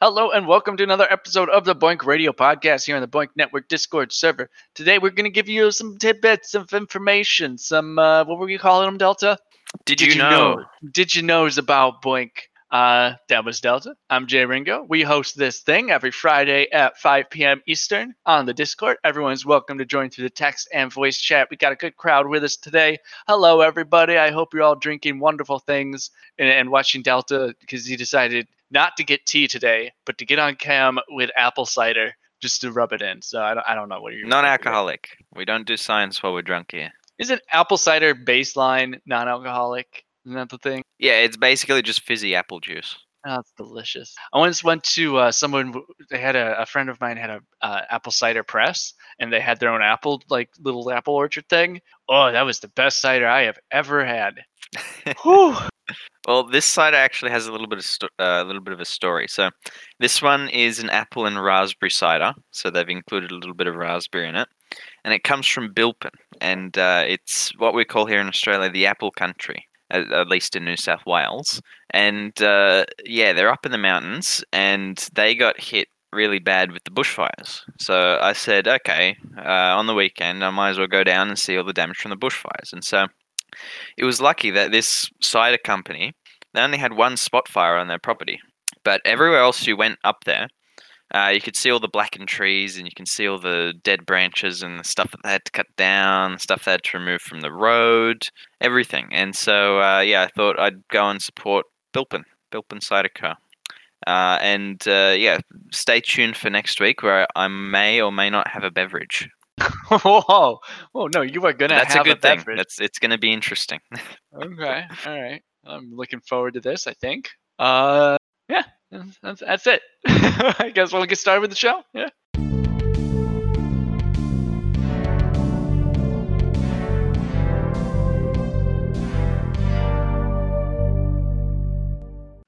Hello and welcome to another episode of the BOINC Radio Podcast here on the BOINC Network Discord server. Today we're going to give you some tidbits of information, some, uh, what were we calling them, Delta? Did, you, know? Did you knows about BOINC? Uh, that was Delta. I'm Jay Ringo. We host this thing every Friday at 5 p.m. Eastern on the Discord. Everyone's welcome to join through the text and voice chat. We got a good crowd with us today. Hello, everybody. I hope you're all drinking wonderful things and, and watching Delta because he decided not to get tea today, but to get on cam with apple cider just to rub it in. So I don't, I don't know what you're Non-alcoholic. We don't do science while we're drunk here. Is it apple cider baseline non-alcoholic? Isn't that the thing? Yeah, it's basically just fizzy apple juice. Oh, it's delicious. I once went to uh, someone. They had a, a friend of mine had a uh, apple cider press, and they had their own apple like little apple orchard thing. Oh, that was the best cider I have ever had. Whew. Well, this cider actually has a little bit of sto- uh, a little bit of a story. So, this one is an apple and raspberry cider. So they've included a little bit of raspberry in it, and it comes from Bilpin, and uh, it's what we call here in Australia the apple country, at, at least in New South Wales. And uh, yeah, they're up in the mountains, and they got hit really bad with the bushfires. So I said, okay, uh, on the weekend I might as well go down and see all the damage from the bushfires. And so it was lucky that this cider company they only had one spot fire on their property, but everywhere else you went up there, uh, you could see all the blackened trees and you can see all the dead branches and the stuff that they had to cut down, stuff they had to remove from the road, everything. And so, uh, yeah, I thought I'd go and support Bilpin, Bilpin Cider Co. Uh, and uh, yeah, stay tuned for next week where I may or may not have a beverage. Whoa, whoa, no, you are gonna That's have a good thing. That's it's going to be interesting. Okay, all right. I'm looking forward to this. I think. Uh, yeah, that's, that's it. I guess we'll get started with the show. Yeah.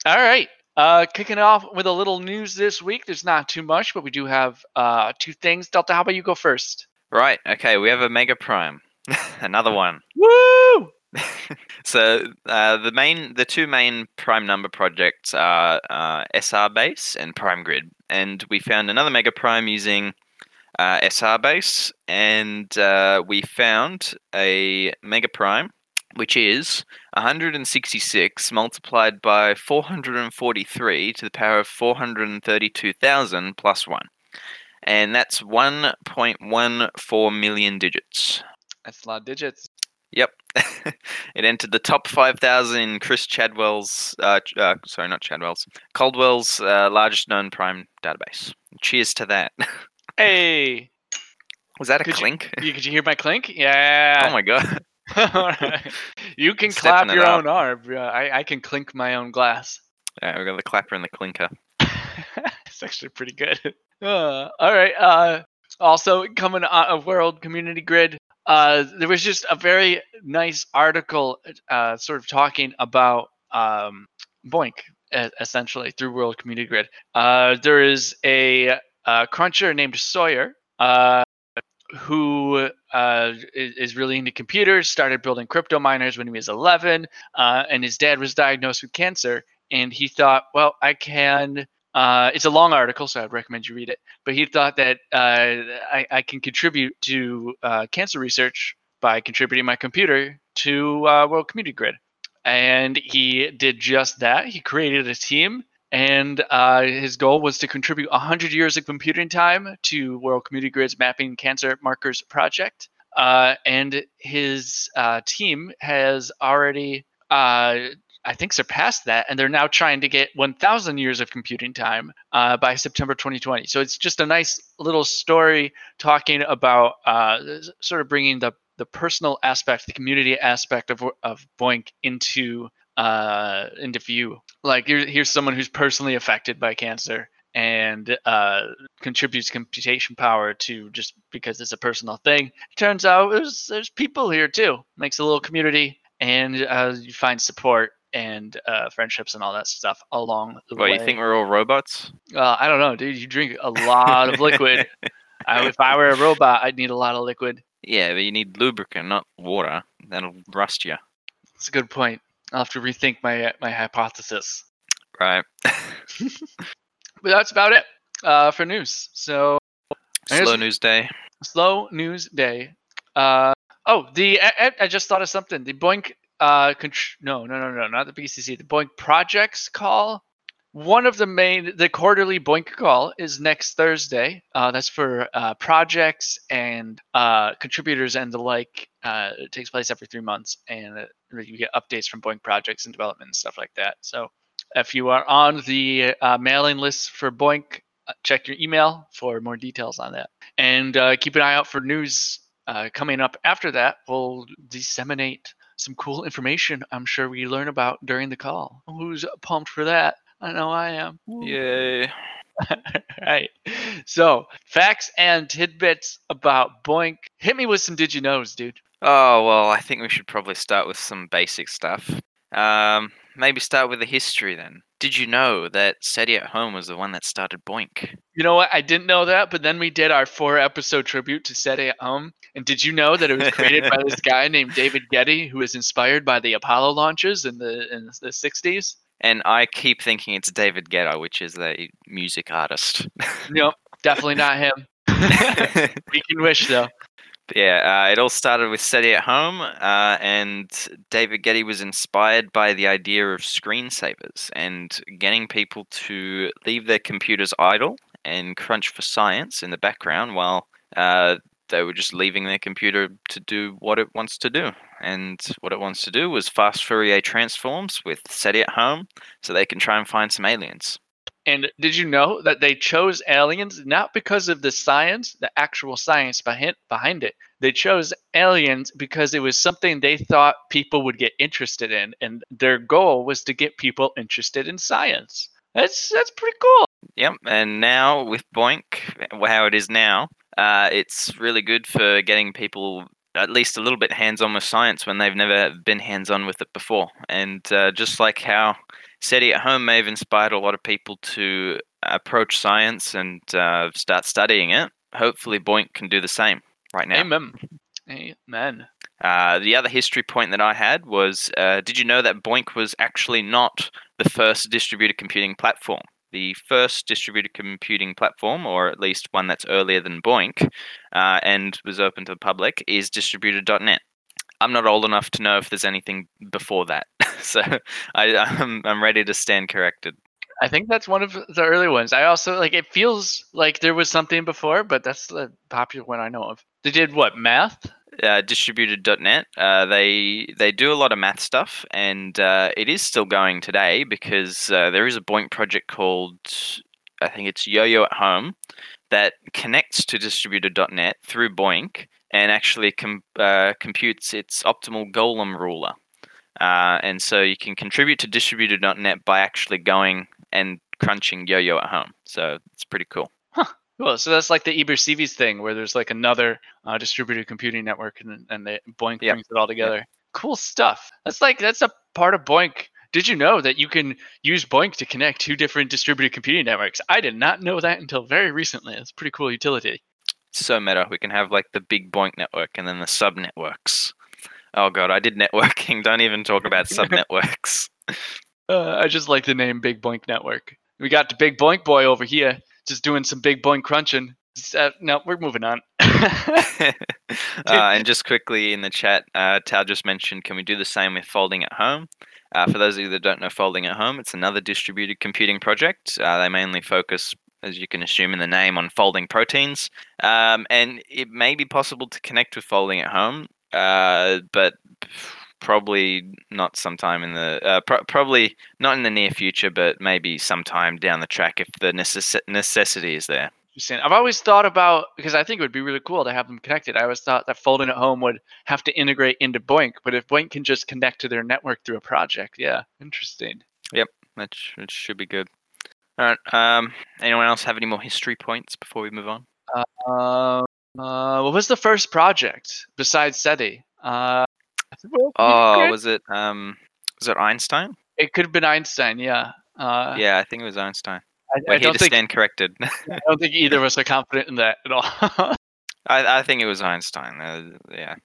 All right. Uh, kicking off with a little news this week. There's not too much, but we do have uh, two things. Delta, how about you go first? Right. Okay. We have a Mega Prime, another one. Woo! so uh, the main, the two main prime number projects are uh, SRBase and PrimeGrid, and we found another Mega Prime using uh, SRBase, and uh, we found a Mega Prime, which is 166 multiplied by 443 to the power of 432,000 plus one, and that's 1.14 million digits. That's a lot of digits. Yep. it entered the top 5,000 in Chris Chadwell's, uh, uh, sorry, not Chadwell's, Caldwell's uh, largest known prime database. Cheers to that. Hey, Was that a Could clink? you, could you hear my clink? Yeah. oh my god. You can Stepping clap your own arm. Yeah, I, I can clink my own glass. Alright, we've got the clapper and the clinker. It's actually pretty good. Uh, all right. Uh, also, coming out of World Community Grid, uh, there was just a very nice article uh, sort of talking about um, BOINC, essentially, through World Community Grid. Uh, there is a, uh cruncher named Sawyer. Uh, who uh, is, is really into computers, started building crypto miners when he was 11, uh, and his dad was diagnosed with cancer. And he thought, well, I can. Uh, it's a long article, so I'd recommend you read it. But he thought that uh, I, I can contribute to uh, cancer research by contributing my computer to uh, World Community Grid. And he did just that. He created a team, and uh, his goal was to contribute 100 years of computing time to World Community Grid's Mapping Cancer Markers project. Uh, and his team has already, I think, surpassed that, and they're now trying to get 1,000 years of computing time uh, by September 2020. So it's just a nice little story talking about uh, sort of bringing the the personal aspect, the community aspect of of BOINC into uh, into view. Like here, here's someone who's personally affected by cancer and uh, contributes computation power to just because it's a personal thing. Turns out there's there's people here too. Makes a little community, and uh, you find support and uh, friendships and all that stuff along the What, way. you think we're all robots? Uh, I don't know, dude. You drink a lot of liquid. I, if I were a robot, I'd need a lot of liquid. Yeah, but you need lubricant, not water. That'll rust you. That's a good point. I'll have to rethink my my hypothesis. Right. but that's about it uh, for news. So Slow news day. slow news day. Uh, oh, the I, I- I just thought of something. The BOINC. Uh, contr- no, no, no, no, not the BCC. The BOINC projects call. One of the main, the quarterly BOINC call is next Thursday. Uh, that's for uh, projects and uh, contributors and the like. Uh, it takes place every three months, and uh, you get updates from BOINC projects and development and stuff like that. So, if you are on the uh, mailing list for BOINC, uh, check your email for more details on that and uh, keep an eye out for news uh, coming up after that. We'll disseminate some cool information I'm sure we learn about during the call. Who's pumped for that? I know I am. Woo. Yay. right. So, facts and tidbits about BOINC. Hit me with some did you knows, dude. Oh, well, I think we should probably start with some basic stuff. Um, maybe start with the history then. Did you know that SETI at Home was the one that started BOINC? You know what? I didn't know that, but then we did our four episode tribute to SETI at Home. And did you know that it was created by this guy named David Gedye, who was inspired by the Apollo launches in the in the 60s? And I keep thinking it's David Guetta, which is a music artist. Nope, definitely not him. we can wish though. Yeah, uh, it all started with SETI at home, uh, and David Gedye was inspired by the idea of screensavers and getting people to leave their computers idle and crunch for science in the background while uh, they were just leaving their computer to do what it wants to do. And what it wants to do was fast Fourier transforms with SETI at home so they can try and find some aliens. And did you know that they chose aliens not because of the science, the actual science behind behind it? They chose aliens because it was something they thought people would get interested in, and their goal was to get people interested in science. That's that's pretty cool. Yep, and now with BOINC, how it is now, uh, it's really good for getting people at least a little bit hands-on with science when they've never been hands-on with it before. And uh, just like how SETI at home may have inspired a lot of people to approach science and uh, start studying it, hopefully BOINC can do the same right now. Amen. Amen. Uh, the other history point that I had was uh, did you know that BOINC was actually not the first distributed computing platform? The first distributed computing platform, or at least one that's earlier than BOINC uh, and was open to the public, is distributed.net. I'm not old enough to know if there's anything before that, so I, I'm, I'm ready to stand corrected. I think that's one of the early ones. I also like it feels like there was something before, but that's the popular one I know of. They did what math? uh, distributed.net. Uh, they they do a lot of math stuff, and uh, it is still going today because uh, there is a BOINC project called I think it's Yo-Yo at Home that connects to distributed.net through BOINC and actually com- uh, computes its optimal Golomb ruler. Uh, and so you can contribute to distributed.net by actually going and crunching Yo-Yo at Home. So it's pretty cool. Cool. So that's like the Ibercivis thing, where there's like another uh, distributed computing network, and and they BOINC Yep. brings it all together. Cool stuff. That's like that's a part of BOINC. Did you know that you can use BOINC to connect two different distributed computing networks? I did not know that until very recently. It's a pretty cool utility. So meta. We can have like the big BOINC network and then the sub networks. Oh god, I did networking. Don't even talk about sub networks. Uh, I just like the name Big BOINC Network. We got the Big BOINC Boy over here, just doing some Big BOINC crunching. Uh, no, we're moving on. uh, and just quickly in the chat, uh, Tao just mentioned, can we do the same with folding at home? Uh, for those of you that don't know folding at home, it's another distributed computing project. Uh, they mainly focus, as you can assume in the name, on folding proteins. Um, and it may be possible to connect with folding at home, uh, but probably not sometime in the uh, pro- probably not in the near future, but maybe sometime down the track if the necess- necessity is there. I've always thought about because I think it would be really cool to have them connected. I always thought that folding at home would have to integrate into BOINC, but if BOINC can just connect to their network through a project, yeah, interesting. That, sh- that should be good. All right. Um, anyone else have any more history points before we move on? Uh, uh, what was the first project besides SETI? Uh, Oh, was it um, was it Einstein? it could have been Einstein. Yeah. Uh, yeah, I think it was Einstein. I, We're I here don't to think stand corrected. I don't think either of us are confident in that at all. I, I think it was Einstein. Uh, yeah.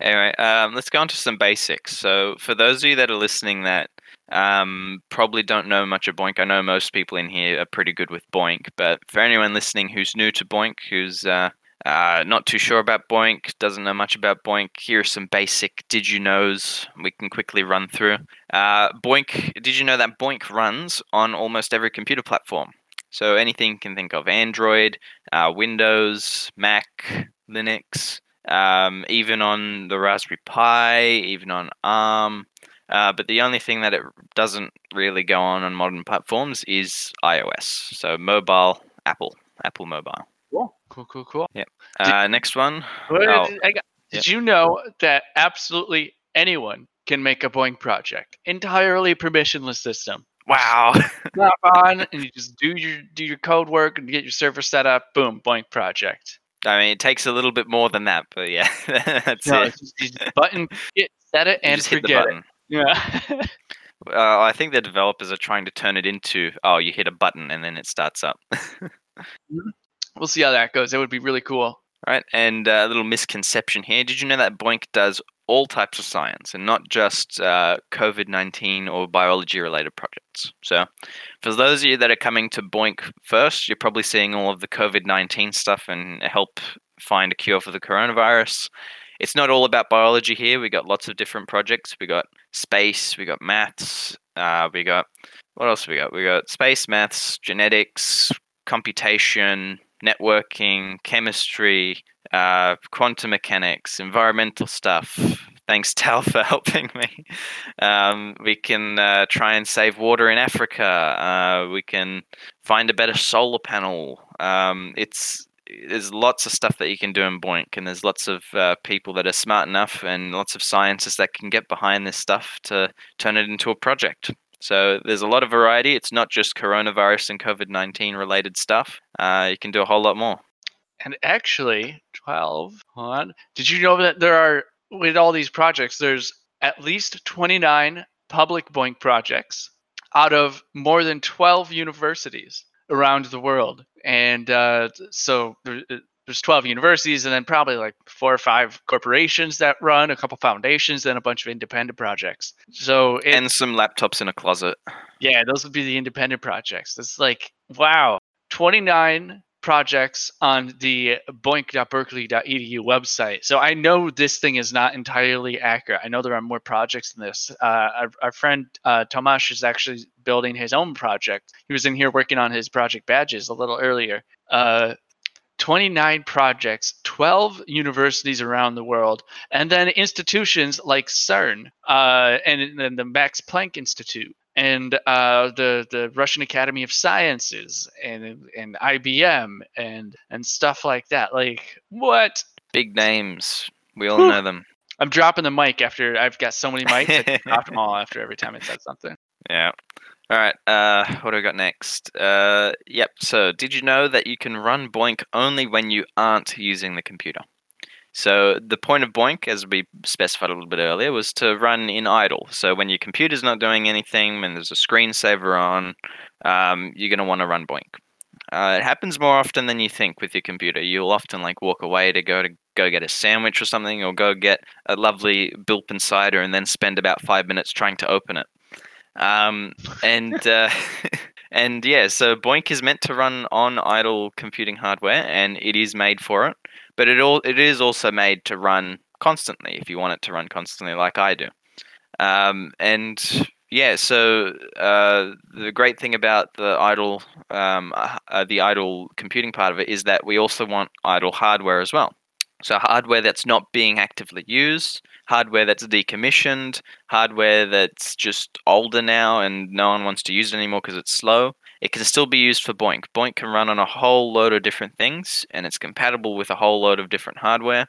Anyway, um, let's go on to some basics. So, for those of you that are listening that um, probably don't know much of BOINC. I know most people in here are pretty good with BOINC, but for anyone listening who's new to BOINC, who's uh, uh, not too sure about BOINC, doesn't know much about BOINC, here are some basic did you knows we can quickly run through. Uh, BOINC, did you know that BOINC runs on almost every computer platform? So anything you can think of Android, uh, Windows, Mac, Linux, um, even on the Raspberry Pi, even on ARM. Uh, but the only thing that it doesn't really go on on modern platforms is iOS. So mobile, Apple, Apple Mobile. Cool, cool, cool, cool. Yep. Uh, next one. What- Oh, I got- did you know that absolutely anyone can make a BOINC project? Entirely permissionless system. Wow. Hop on and you just do your do your code work and get your server set up. Boom, BOINC project. I mean, it takes a little bit more than that, but yeah, that's No, it. just, just button it, set it, and just hit the forget it. Yeah. Uh, I think the developers are trying to turn it into oh, you hit a button and then it starts up. we'll see how that goes. It would be really cool. right? And uh, a little misconception here. Did you know that BOINC does all types of science and not just uh, COVID 19 or biology related projects? So, for those of you that are coming to BOINC first, you're probably seeing all of the COVID 19 stuff and help find a cure for the coronavirus. It's not all about biology here. We got lots of different projects. We got space, we got maths, uh, we got what else we got? We got space, maths, genetics, computation, networking, chemistry, uh, quantum mechanics, environmental stuff. Thanks, Tal, for helping me. Um, we can uh, try and save water in Africa. Uh, we can find a better solar panel. Um, it's there's lots of stuff that you can do in BOINC, and there's lots of uh, people that are smart enough and lots of scientists that can get behind this stuff to turn it into a project. So there's a lot of variety. It's not just coronavirus and COVID 19 related stuff. Uh, you can do a whole lot more. And actually, 12 on. Did you know that there are, with all these projects, there's at least 29 public BOINC projects out of more than 12 universities around the world. And uh, so there, uh, there's 12 universities and then probably like four or five corporations that run, a couple foundations, then a bunch of independent projects. So it, and some laptops in a closet. yeah, those would be the independent projects. It's like, wow, 29 projects on the boinc.berkeley.edu website. So I know this thing is not entirely accurate. I know there are more projects than this. Uh, our, our friend uh, Tomasz is actually building his own project. He was in here working on his project badges a little earlier. Uh, 29 projects, 12 universities around the world, and then institutions like CERN uh, and then the Max Planck Institute and uh, the the Russian Academy of Sciences and and IBM and and stuff like that. Like what? Big names. We all Whew. know them. I'm dropping the mic after I've got so many mics. I dropped them all after every time I said something. Yeah. All right. Uh, what do we got next? Uh, yep. So, did you know that you can run BOINC only when you aren't using the computer? So, the point of BOINC, as we specified a little bit earlier, was to run in idle. So, when your computer's not doing anything, and there's a screensaver on, um, you're going to want to run BOINC. Uh, it happens more often than you think with your computer. You'll often like walk away to go to go get a sandwich or something, or go get a lovely Bilpin cider, and then spend about five minutes trying to open it. Um, and uh, and yeah, so BOINC is meant to run on idle computing hardware, and it is made for it. But it all it is also made to run constantly if you want it to run constantly, like I do. Um, and yeah, so uh, the great thing about the idle um, uh, uh, the idle computing part of it is that we also want idle hardware as well. So hardware that's not being actively used, hardware that's decommissioned, hardware that's just older now and no one wants to use it anymore because it's slow. It can still be used for BOINC. BOINC can run on a whole load of different things, and it's compatible with a whole load of different hardware.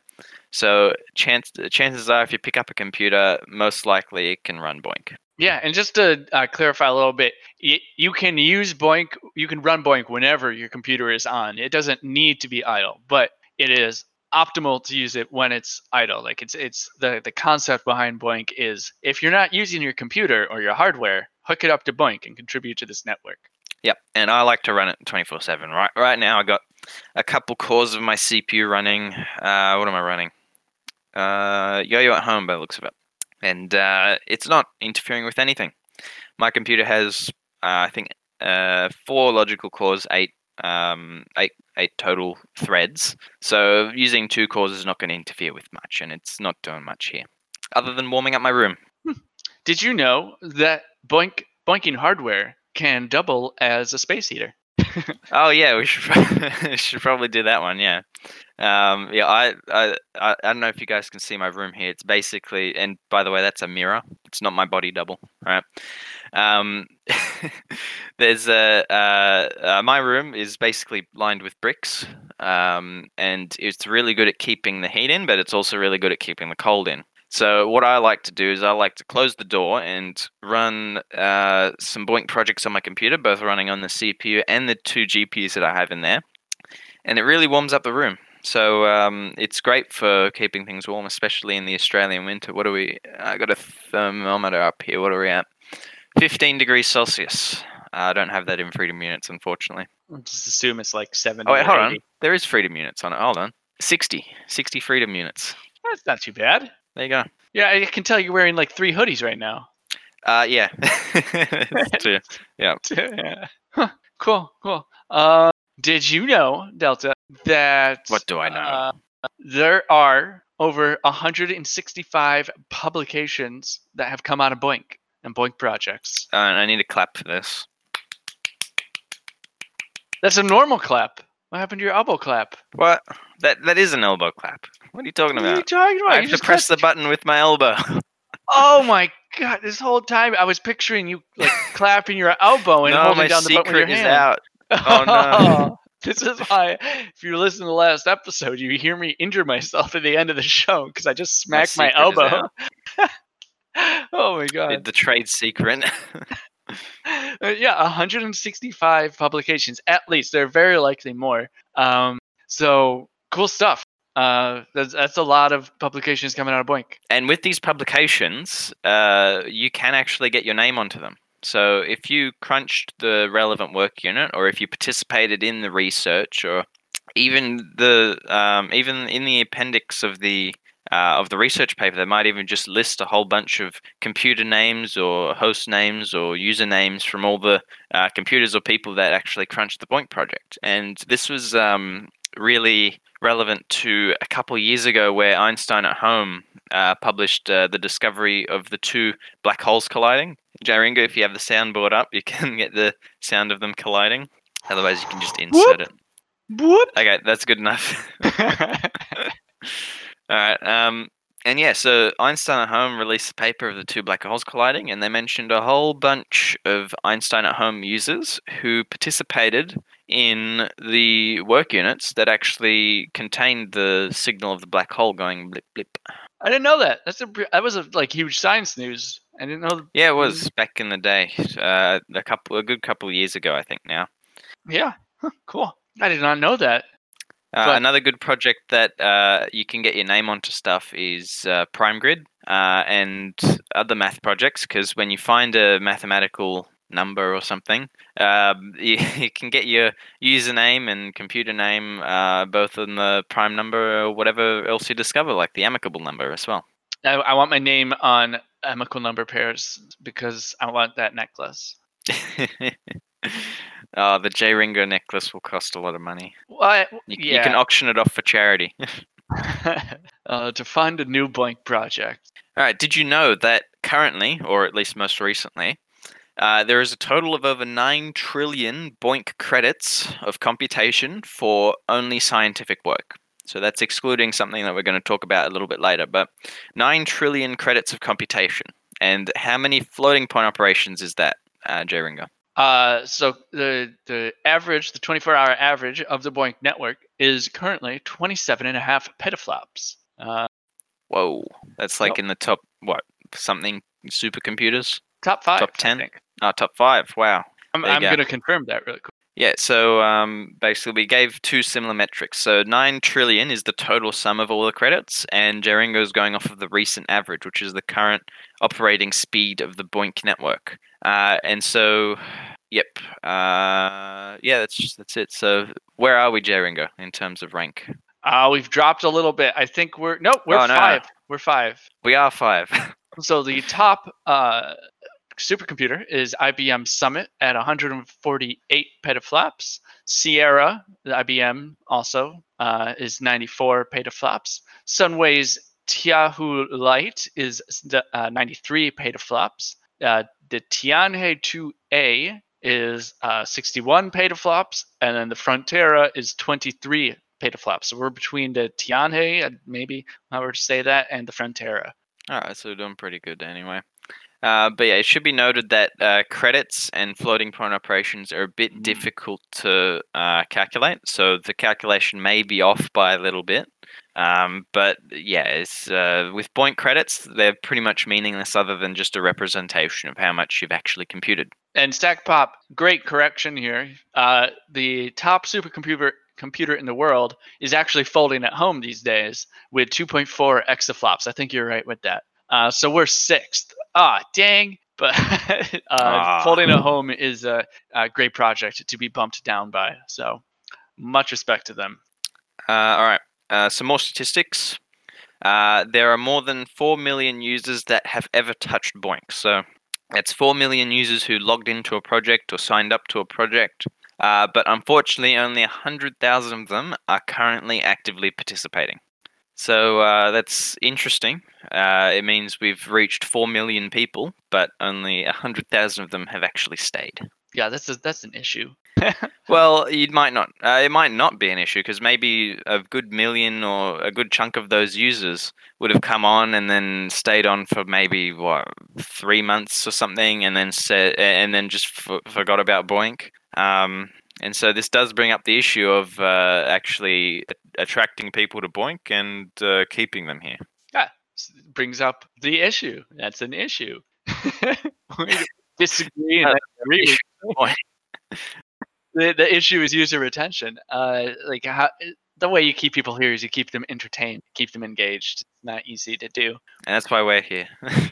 So chance, chances are, if you pick up a computer, most likely it can run BOINC. Yeah, and just to uh, clarify a little bit, y- you can use BOINC, you can run BOINC whenever your computer is on. It doesn't need to be idle, but it is optimal to use it when it's idle. Like it's it's the the concept behind BOINC is if you're not using your computer or your hardware, hook it up to BOINC and contribute to this network. Yep, and I like to run it 24/7. Right, right now I got a couple cores of my CPU running. Uh, what am I running? Uh, Yo-Yo at home by the looks of it, and uh, it's not interfering with anything. my computer has, uh, I think, uh, four logical cores, eight, um, eight, eight total threads. So using two cores is not going to interfere with much, and it's not doing much here, other than warming up my room. Did you know that BOINC Boinking hardware can double as a space heater? Oh yeah, we should prob- we should probably do that one. Yeah, um, yeah. I, I I I don't know if you guys can see my room here. It's basically, and by the way, that's a mirror. It's not my body double, right? Um, there's a uh, uh, my room is basically lined with bricks, um, and it's really good at keeping the heat in, but it's also really good at keeping the cold in. So what I like to do is I like to close the door and run uh, some BOINC projects on my computer, both running on the CPU and the two GPUs that I have in there, and it really warms up the room. So um, it's great for keeping things warm, especially in the Australian winter. What are we? I got a thermometer up here. What are we at? 15 degrees Celsius. I don't have that in freedom units, unfortunately. Just assume it's like seventy. Oh wait, hold on. There is freedom units on it. Hold on. 60. 60 freedom units. That's not too bad. There you go. Yeah, I can tell you're wearing like three hoodies right now. Uh, yeah. That's true. yeah. Huh, cool, cool. Uh, did you know, Delta, that What do I know? uh, there are over 165 publications that have come out of BOINC and BOINC projects. Uh, I need a clap for this. That's a normal clap. What happened to your elbow clap? What? That that is an elbow clap. What are you talking about? What are you talking about? I You have to press the button with my elbow. Oh my god! This whole time I was picturing you like clapping your elbow and no, holding my down the button with your secret is hand. out. Oh, no. this is why, if you listen to the last episode, you hear me injure myself at the end of the show because I just smacked my, is elbow. oh my god! the trade secret. Uh, yeah, 165 publications at least. There are very likely more. Um, so cool stuff. Uh, that's, that's a lot of publications coming out of BOINC. and with these publications, uh, you can actually get your name onto them. So if you crunched the relevant work unit, or if you participated in the research, or even the um, even in the appendix of the uh, of the research paper, they might even just list a whole bunch of computer names or host names or usernames from all the uh, computers or people that actually crunched the BOINC project. And this was um, really relevant to a couple years ago where Einstein at Home uh, published uh, the discovery of the two black holes colliding. Jaringo, if you have the soundboard up, you can get the sound of them colliding. Otherwise, you can just insert it. Whoop. Okay, that's good enough. All right. Um, and yeah, so Einstein at Home released a paper of the two black holes colliding, and they mentioned a whole bunch of Einstein at Home users who participated in the work units that actually contained the signal of the black hole going blip blip. I didn't know that. That's a that was a like huge science news. I didn't know. Yeah, it was back in the day, uh, a couple, a good couple of years ago, I think now. Yeah, huh, cool. I did not know that. Uh, another good project that uh, you can get your name onto stuff is uh, PrimeGrid uh, and other math projects. Because when you find a mathematical number or something, um, you, you can get your username and computer name uh, both in the prime number or whatever else you discover, like the amicable number as well. I, I want my name on amicable number pairs because I want that necklace. oh, the J Ringo necklace will cost a lot of money. What? You, you can auction it off for charity. uh, to fund a new blank project. All right. Did you know that currently, or at least most recently, uh, there is a total of over 9 trillion BOINC credits of computation for only scientific work? So that's excluding something that we're going to talk about a little bit later. But 9 trillion credits of computation. And how many floating point operations is that, uh, J Ringo? Uh, so the the average, the 24-hour average of the BOINC network is currently 27 and a half petaflops. Uh, Whoa. That's like Yep. in the top, what, something supercomputers? top five. Top I 10? think. Oh, top five. Wow. I'm, There you I'm go. going to confirm that really quick. Yeah, so um, basically we gave two similar metrics. So 9 trillion is the total sum of all the credits, and Jaringo is going off of the recent average, which is the current operating speed of the BOINC network. Uh, and so, yep, uh, yeah, that's just, that's it. So where are we, Jaringo, in terms of rank? Uh, we've dropped a little bit. I think we're no, we're Oh, no, no. five. We're five. We are five. So the top uh, supercomputer is IBM Summit at 148 petaflops. Sierra, the IBM also uh, is 94 petaflops. Sunway's TaihuLight is uh, 93 petaflops. Uh, the Tianhe 2A is uh, 61 petaflops, and then the Frontera is 23 petaflops. So we're between the Tianhe, maybe I to say that, and the Frontera. All right, so we're doing pretty good anyway. Uh, but yeah, it should be noted that uh, credits and floating point operations are a bit Mm. difficult to uh, calculate. So the calculation may be off by a little bit. Um, but yeah, it's, uh, with point credits, they're pretty much meaningless other than just a representation of how much you've actually computed. And StackPop, great correction here. Uh, the top supercomputer computer in the world is actually folding at home these days with 2.4 exaflops. I think you're right with that. Uh, so we're sixth. Ah, dang. But uh, Ah. folding at home is a, a great project to be bumped down by. So much respect to them. Uh, all right, uh, some more statistics. Uh, there are more than 4 million users that have ever touched BOINC. So that's 4 million users who logged into a project or signed up to a project. Uh, but unfortunately, only 100,000 of them are currently actively participating. So uh, that's interesting. Uh, it means we've reached 4 million people, but only 100,000 of them have actually stayed. Yeah, that's a, that's an issue. Well, it might not. Uh, it might not be an issue because maybe a good million or a good chunk of those users would have come on and then stayed on for maybe what three months or something, and then said and then just f- forgot about BOINC. Um, and so this does bring up the issue of uh, actually attracting people to BOINC and uh, keeping them here. S- brings up the issue. That's an issue. Disagree and agree with the, the issue is user retention. Uh, like how, the way you keep people here is you keep them entertained, keep them engaged. It's not easy to do. And that's why we're here.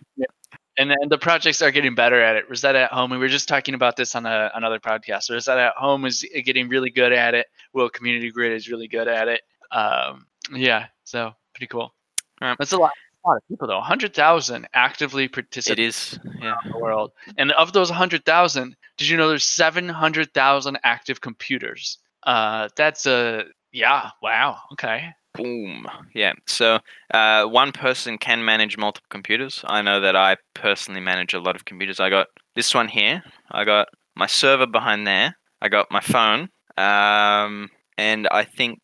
And then the projects are getting better at it. Rosetta at Home, we were just talking about this on a, another podcast. Rosetta at Home is getting really good at it. World Community Grid is really good at it. Um, yeah, so pretty cool. Right. That's a lot, a lot of people though. 100,000 actively it participating is. Yeah. the world. And of those 100,000, did you know there's 700,000 active computers? Uh, that's a yeah. Wow. Okay. Boom. Yeah. So uh, one person can manage multiple computers. I know that I personally manage a lot of computers. I got this one here. I got my server behind there. I got my phone. Um, and I think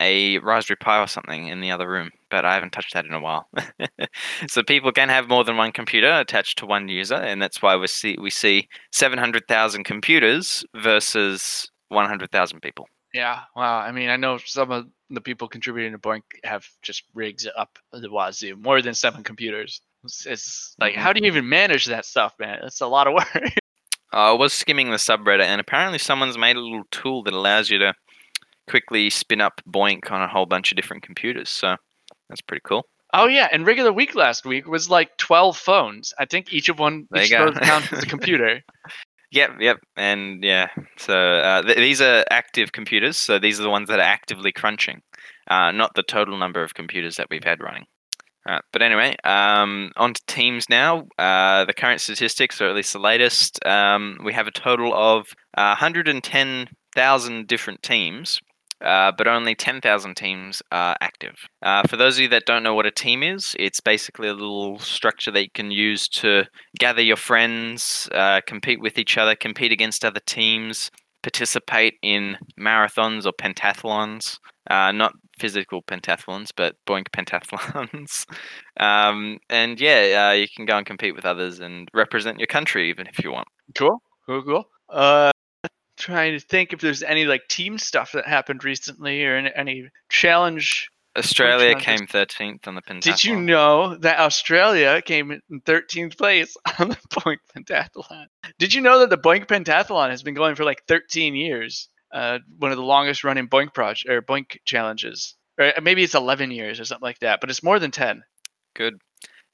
a Raspberry Pi or something in the other room, but I haven't touched that in a while. so people can have more than one computer attached to one user, and that's why we see we see seven hundred thousand computers versus one hundred thousand people. Yeah. Wow. I mean, I know some of the people contributing to BOINC have just rigs up the wazoo, more than seven computers. It's, it's like, Mhm. how do you even manage that stuff, man? It's a lot of work. I was skimming the subreddit, and apparently someone's made a little tool that allows you to quickly spin up BOINC on a whole bunch of different computers. So that's pretty cool. oh yeah, and regular week last week was like 12 phones. I think each of one There each of those counts as a computer. Yep, yep, and yeah. So uh, th- these are active computers. So these are the ones that are actively crunching, uh, not the total number of computers that we've had running. Uh, but anyway, um, on to teams now. Uh, the current statistics, or at least the latest, um, we have a total of uh, 110,000 different teams, uh, but only 10,000 teams are active. Uh, for those of you that don't know what a team is, it's basically a little structure that you can use to gather your friends, uh, compete with each other, compete against other teams, participate in marathons or pentathlons. Uh, not physical pentathlons, but BOINC pentathlons. um, and yeah, uh, you can go and compete with others and represent your country even if you want. Cool. Cool. Cool. Uh, trying to think if there's any like team stuff that happened recently or any, any challenge. Australia came 13th on the pentathlon. Did you know that Australia came in 13th place on the BOINC Pentathlon? Did you know that the BOINC Pentathlon has been going for like 13 years? Uh, one of the longest running BOINC project or BOINC challenges, or maybe it's 11 years or something like that. But it's more than 10. Good.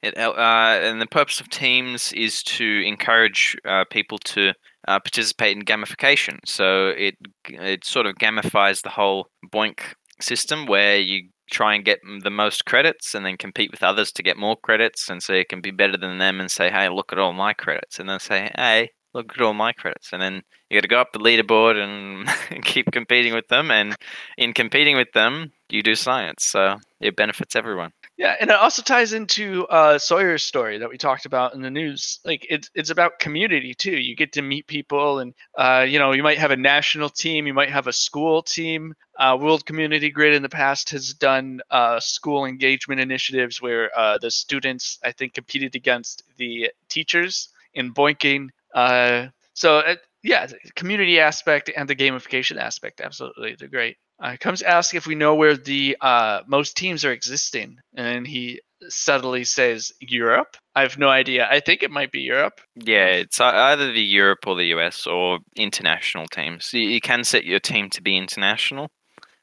It, uh, and the purpose of teams is to encourage uh, people to uh, participate in gamification. So it it sort of gamifies the whole BOINC system, where you try and get the most credits and then compete with others to get more credits and so you can be better than them and say hey look at all my credits and then say hey look at all my credits and then you got to go up the leaderboard and keep competing with them and in competing with them you do science so it benefits everyone Yeah, and it also ties into uh, Sawyer's story that we talked about in the news. Like it's it's about community too. You get to meet people, and uh, you know you might have a national team, you might have a school team. Uh, World Community Grid in the past has done uh, school engagement initiatives where uh, the students, I think, competed against the teachers in boinking. Uh, so uh, yeah, community aspect and the gamification aspect, absolutely, they're great. Uh, comes ask if we know where the uh, most teams are existing, and he subtly says Europe. I have no idea. I think it might be Europe. Yeah, it's either the Europe or the US or international teams. You, you can set your team to be international.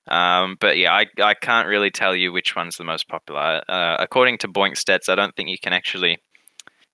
Um, but yeah, I, I can't really tell you which one's the most popular. Uh, according to BOINCstats, I don't think you can actually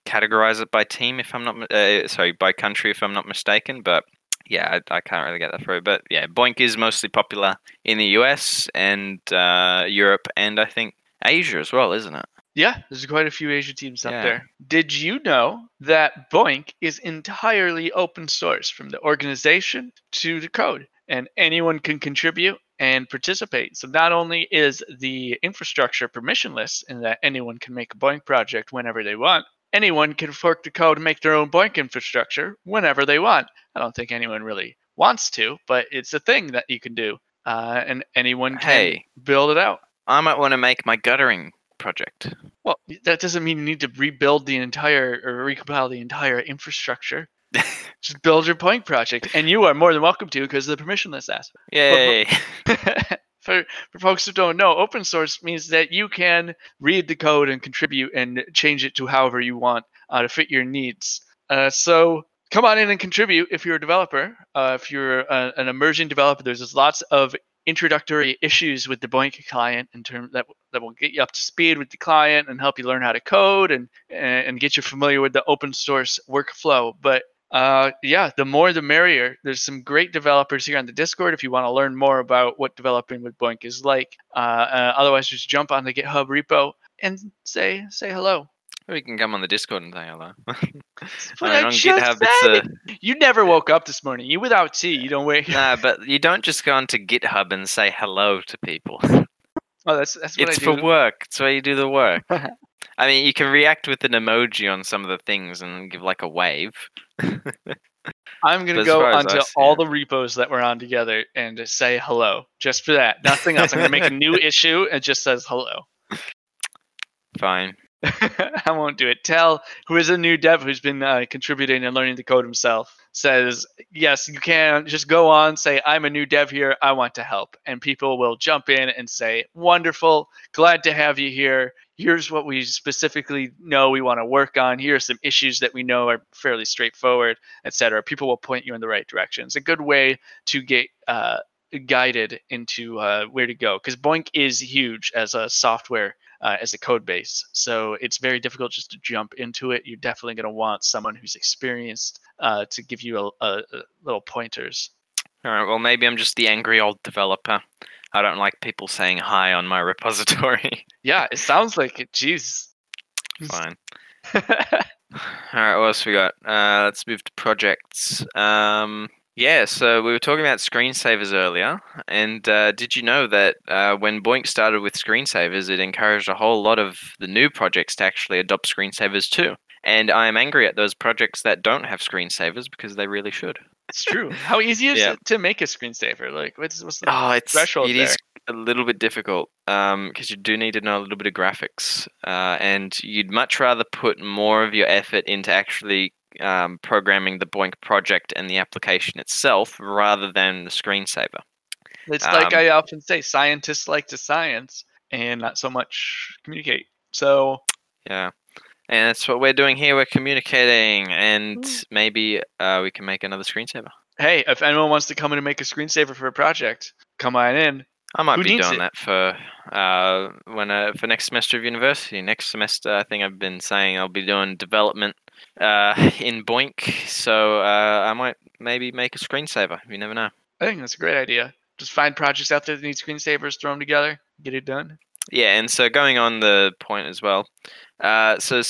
categorize it by team if I'm not uh, sorry by country if I'm not mistaken. But yeah, I, I can't really get that through. But yeah, BOINC is mostly popular in the US and uh, Europe and I think Asia as well, isn't it? Yeah, there's quite a few Asia teams up Yeah. there. Did you know that BOINC is entirely open source from the organization to the code, and anyone can contribute and participate? So not only is the infrastructure permissionless in that anyone can make a BOINC project whenever they want, anyone can fork the code and make their own BOINC infrastructure whenever they want. I don't think anyone really wants to, but it's a thing that you can do, uh, and anyone can Hey. build it out. I might want to make my guttering project. Well, that doesn't mean you need to rebuild the entire or recompile the entire infrastructure. Just build your point project, and you are more than welcome to because of the permissionless aspect. Yay! for for folks who don't know, open source means that you can read the code and contribute and change it to however you want uh, to fit your needs. Uh, so come on in and contribute if you're a developer. Uh, if you're a, an emerging developer, there's lots of introductory issues with the BOINC client in terms that that will get you up to speed with the client and help you learn how to code and and get you familiar with the open source workflow. But uh, yeah, the more the merrier. There's some great developers here on the Discord if you want to learn more about what developing with BOINC is like. Uh, uh, otherwise, just jump on the GitHub repo and say say hello. we can come on the Discord and say hello. But I I just GitHub, it's said a. You never woke up this morning. You without tea. You don't wake. nah, but you don't just go onto GitHub and say hello to people. Oh, that's that's what it's I for work. It's where you do the work. I mean, you can react with an emoji on some of the things and give like a wave. I'm gonna go onto all the repos that we're on together and just say hello, just for that. Nothing else. I'm gonna make a new issue and it just says hello. Fine. I won't do it. Tell who is a new dev who's been uh, contributing and learning the code himself says yes, you can just go on say I'm a new dev here. I want to help, and people will jump in and say wonderful, glad to have you here. Here's what we specifically know we want to work on. Here are some issues that we know are fairly straightforward, etc. People will point you in the right direction. It's a good way to get uh, guided into uh, where to go because BOINC is huge as a software uh, as a code base. So it's very difficult just to jump into it. You're definitely going to want someone who's experienced uh, to give you a, a, a little pointers. All right. Well, maybe I'm just the angry old developer. I don't like people saying hi on my repository. Yeah, it sounds like it. Jeez. Fine. All right. What else we got? Uh, let's move to projects. Um, yeah. So we were talking about screensavers earlier, and uh, did you know that uh, when BOINC started with screensavers, it encouraged a whole lot of the new projects to actually adopt screensavers too. And I am angry at those projects that don't have screensavers because they really should. It's true. How easy is Yeah. it to make a screensaver? Like, what's, what's the Oh, it's threshold it there? is a little bit difficult because you do need to know a little bit of graphics, uh, and you'd much rather put more of your effort into actually um, programming the BOINC project and the application itself rather than the screensaver. It's like um, I often say, scientists like to science and not so much communicate. So Yeah. And that's what we're doing here. We're communicating, and Mm. maybe uh, we can make another screensaver. hey, if anyone wants to come in and make a screensaver for a project, come on in. I might Who be doing it? that for uh, when uh, for next semester of university. Next semester, I think I've been saying I'll be doing development uh, in BOINC, so uh, I might maybe make a screensaver. You never know. I think that's a great idea. Just find projects out there that need screensavers, throw them together, get it done. Yeah, and so going on the point as well, uh, so uh,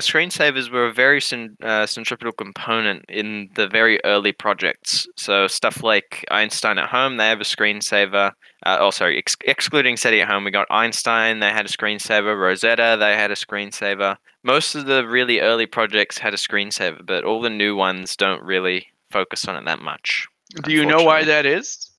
screensavers were a very uh, centripetal component in the very early projects. So stuff like Einstein at Home, they have a screensaver. Uh, oh, sorry, ex- excluding SETI at Home, we got Einstein, they had a screensaver. Rosetta, they had a screensaver. Most of the really early projects had a screensaver, but all the new ones don't really focus on it that much. Do you know why that is?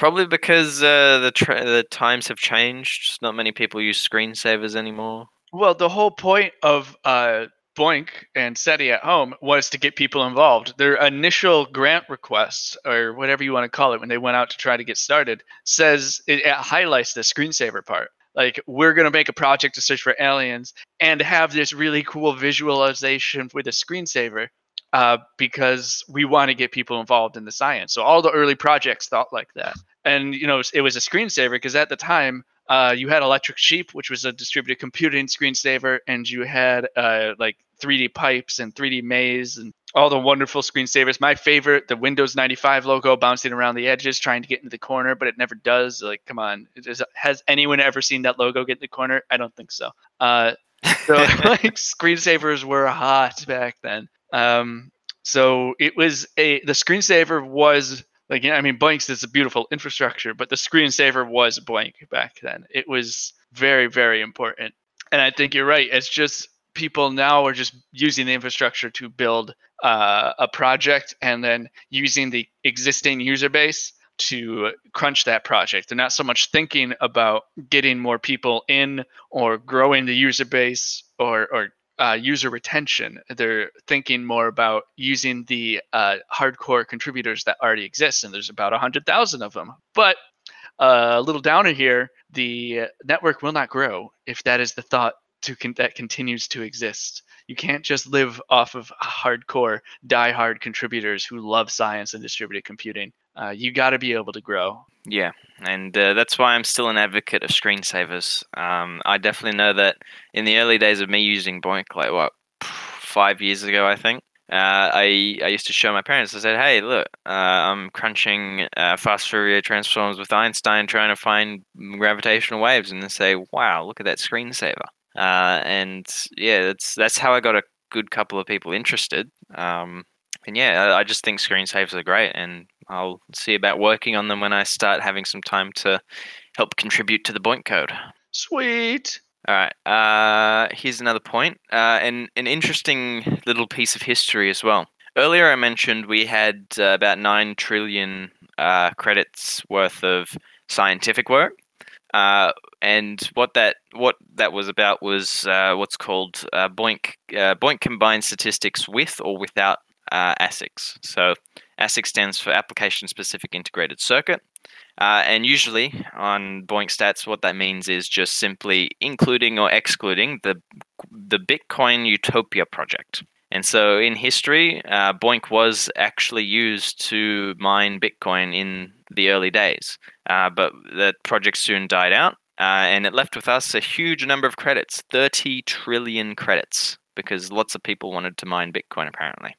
Probably because uh, the tra- the times have changed. Not many people use screensavers anymore. Well, the whole point of uh, BOINC and SETI at home was to get people involved. Their initial grant request, or whatever you want to call it, when they went out to try to get started, says it, it highlights the screensaver part. Like, we're going to make a project to search for aliens and have this really cool visualization with a screensaver uh, because we want to get people involved in the science. So all the early projects thought like that. And, you know, it was a screensaver because at the time, uh, you had Electric Sheep, which was a distributed computing screensaver, and you had uh, like 3D pipes and 3D maze and all the wonderful screensavers. My favorite, the Windows 95 logo bouncing around the edges, trying to get into the corner, but it never does. Like, come on, is, has anyone ever seen that logo get in the corner? I don't think so. Uh, so like screensavers were hot back then. Um, so it was a the screensaver was like yeah, I mean Blanks is a beautiful infrastructure, but the screensaver was blank back then. It was very very important, and I think you're right. It's just people now are just using the infrastructure to build uh, a project and then using the existing user base to crunch that project. They're not so much thinking about getting more people in or growing the user base or or uh, user retention. They're thinking more about using the uh, hardcore contributors that already exist, and there's about 100,000 of them. But uh, a little downer here, the network will not grow if that is the thought to con- that continues to exist. You can't just live off of hardcore, die-hard contributors who love science and distributed computing. Uh, you got to be able to grow. Yeah, and uh, that's why I'm still an advocate of screensavers. Um, I definitely know that in the early days of me using BOINC, like what five years ago, I think. Uh, I I used to show my parents. I said, "Hey, look, uh, I'm crunching uh, fast Fourier transforms with Einstein, trying to find gravitational waves," and they say, "Wow, look at that screensaver." Uh, and yeah, that's that's how I got a good couple of people interested. Um, and yeah, I, I just think screensavers are great, and I'll see about working on them when I start having some time to help contribute to the BOINC code. Sweet. All right. Uh, here's another point, uh, and an interesting little piece of history as well. Earlier, I mentioned we had uh, about nine trillion uh, credits worth of scientific work, uh, and what that what that was about was uh, what's called BOINC. BOINC combines statistics with or without ASICs. So ASIC stands for Application Specific Integrated Circuit. Uh, and usually on BOINCstats, what that means is just simply including or excluding the the Bitcoin Utopia project. And so in history, uh, BOINC was actually used to mine Bitcoin in the early days, uh, but the project soon died out, uh, and it left with us a huge number of credits 30 trillion credits because lots of people wanted to mine Bitcoin apparently.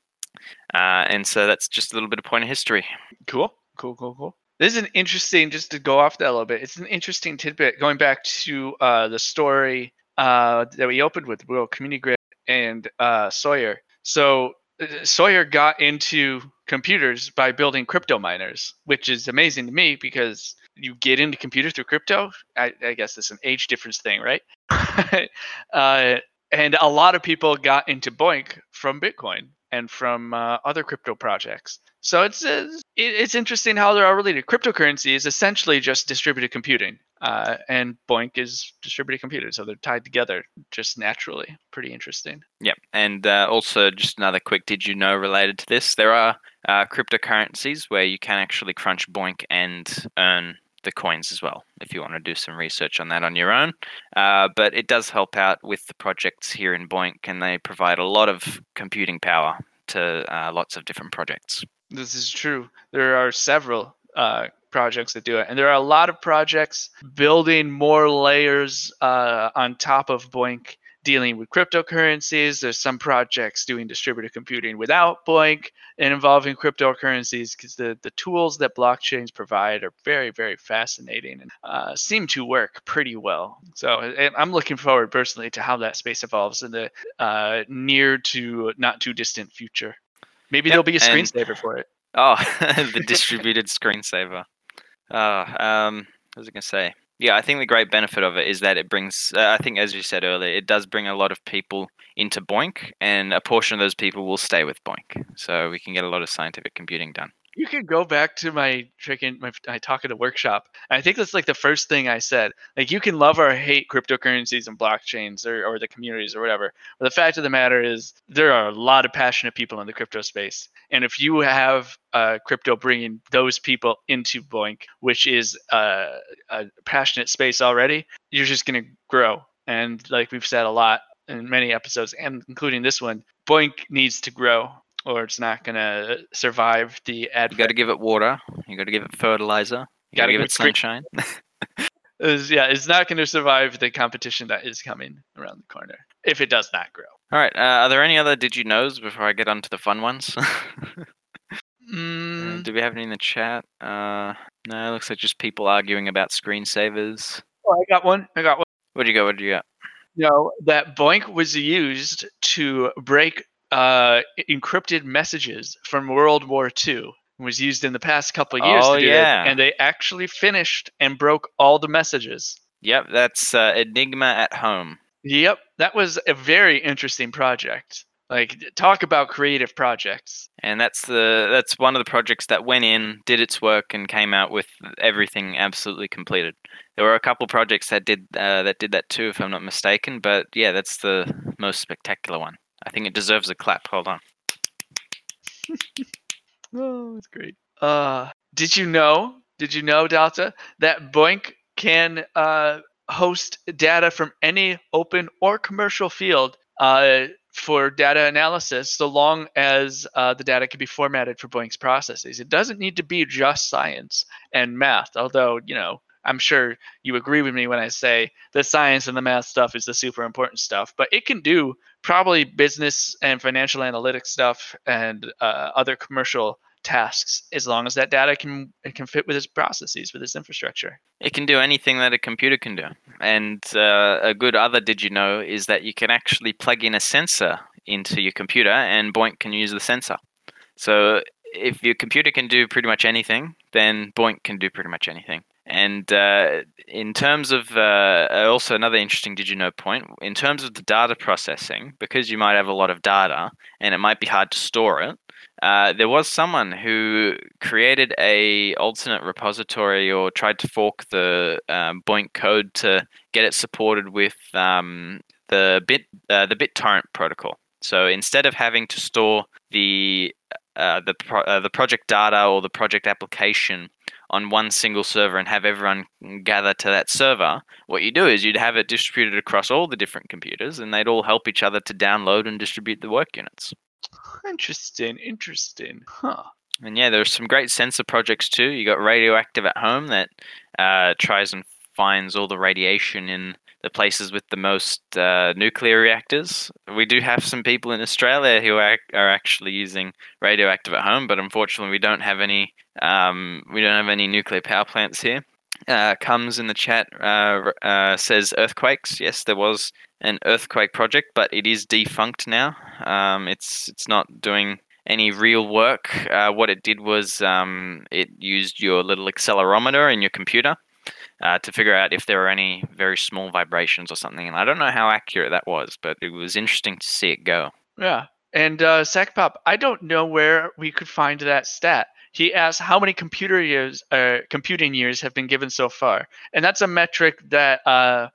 Uh, and so that's just a little bit of point of history. Cool, cool, cool, cool. This is an interesting, just to go off that a little bit, it's an interesting tidbit going back to uh, the story uh, that we opened with World Community Grid and uh, Sawyer. So uh, Sawyer got into computers by building crypto miners, which is amazing to me because you get into computers through crypto. I, I guess it's an age difference thing, right? uh, and a lot of people got into BOINC from Bitcoin and from uh, other crypto projects. So it's uh, it's interesting how they're all related. Cryptocurrency is essentially just distributed computing, uh, and BOINC is distributed computing, so they're tied together just naturally. Pretty interesting. Yep, and uh, also just another quick did you know related to this? There are uh, cryptocurrencies where you can actually crunch BOINC and earn the coins as well if you want to do some research on that on your own. Uh, but it does help out with the projects here in BOINC, and they provide a lot of computing power to uh, lots of different projects. This is true. There are several uh, projects that do it, and there are a lot of projects building more layers uh, on top of BOINC dealing with cryptocurrencies. There's some projects doing distributed computing without BOINC and involving cryptocurrencies because the, the tools that blockchains provide are very, very fascinating and uh, seem to work pretty well. So I'm looking forward personally to how that space evolves in the uh, near to not too distant future. Maybe yep, there'll be a screensaver for it. Oh, the distributed screensaver. Oh, um, what was I going to say? Yeah, I think the great benefit of it is that it brings, uh, I think, as you said earlier, it does bring a lot of people into BOINC, and a portion of those people will stay with BOINC. So we can get a lot of scientific computing done you can go back to my freaking my, my talk at a workshop. I think that's like the first thing I said. Like you can love or hate cryptocurrencies and blockchains or, or the communities or whatever. But the fact of the matter is there are a lot of passionate people in the crypto space. And if you have uh, crypto bringing those people into BOINC, which is uh, a passionate space already, you're just going to grow. And like we've said a lot in many episodes, and including this one, BOINC needs to grow or it's not going to survive the ad. You got to give it water. You got to give it fertilizer. You got to give it sunshine. is, yeah, it's not going to survive the competition that is coming around the corner if it does not grow. All right. Uh, are there any other did you knows before I get on to the fun ones? mm. uh, do we have any in the chat? Uh, no, it looks like just people arguing about screensavers. Oh, I got one. I got one. What do you got? What do you got? No, that BOINC was used to break uh, encrypted messages from World War II was used in the past couple of years. Oh yeah, it, and they actually finished and broke all the messages. Yep, that's uh, Enigma at home. Yep, that was a very interesting project. Like talk about creative projects. And that's the that's one of the projects that went in, did its work, and came out with everything absolutely completed. There were a couple projects that did uh, that did that too, if I'm not mistaken. But yeah, that's the most spectacular one. I think it deserves a clap. Hold on. oh, it's great. Uh, did you know? Did you know, Delta, that BOINC can uh, host data from any open or commercial field uh, for data analysis, so long as uh, the data can be formatted for BOINC's processes. It doesn't need to be just science and math, although you know I'm sure you agree with me when I say the science and the math stuff is the super important stuff, but it can do probably business and financial analytics stuff and uh, other commercial tasks as long as that data can it can fit with its processes with its infrastructure. It can do anything that a computer can do. And uh, a good other did you know is that you can actually plug in a sensor into your computer and BOINC can use the sensor. So if your computer can do pretty much anything then BOINC can do pretty much anything and uh, in terms of uh, also another interesting did you know point, in terms of the data processing, because you might have a lot of data and it might be hard to store it, uh, there was someone who created a alternate repository or tried to fork the um, BOINC code to get it supported with um, the bit uh, the BitTorrent protocol. So instead of having to store the uh, the pro- uh, the project data or the project application on one single server and have everyone gather to that server, what you do is you'd have it distributed across all the different computers and they'd all help each other to download and distribute the work units. Interesting, interesting. Huh. And yeah, there's some great sensor projects too. You got Radioactive at Home that uh, tries and finds all the radiation in the places with the most uh, nuclear reactors. We do have some people in Australia who are, are actually using radioactive at home, but unfortunately, we don't have any. Um, we don't have any nuclear power plants here. Uh, comes in the chat uh, uh, says earthquakes. Yes, there was an earthquake project, but it is defunct now. Um, it's it's not doing any real work. Uh, what it did was um, it used your little accelerometer in your computer uh, to figure out if there were any very small vibrations or something. And I don't know how accurate that was, but it was interesting to see it go. Yeah. And uh, Sackpop, I don't know where we could find that stat. He asked how many computer years, uh, computing years have been given so far, and that's a metric that, uh,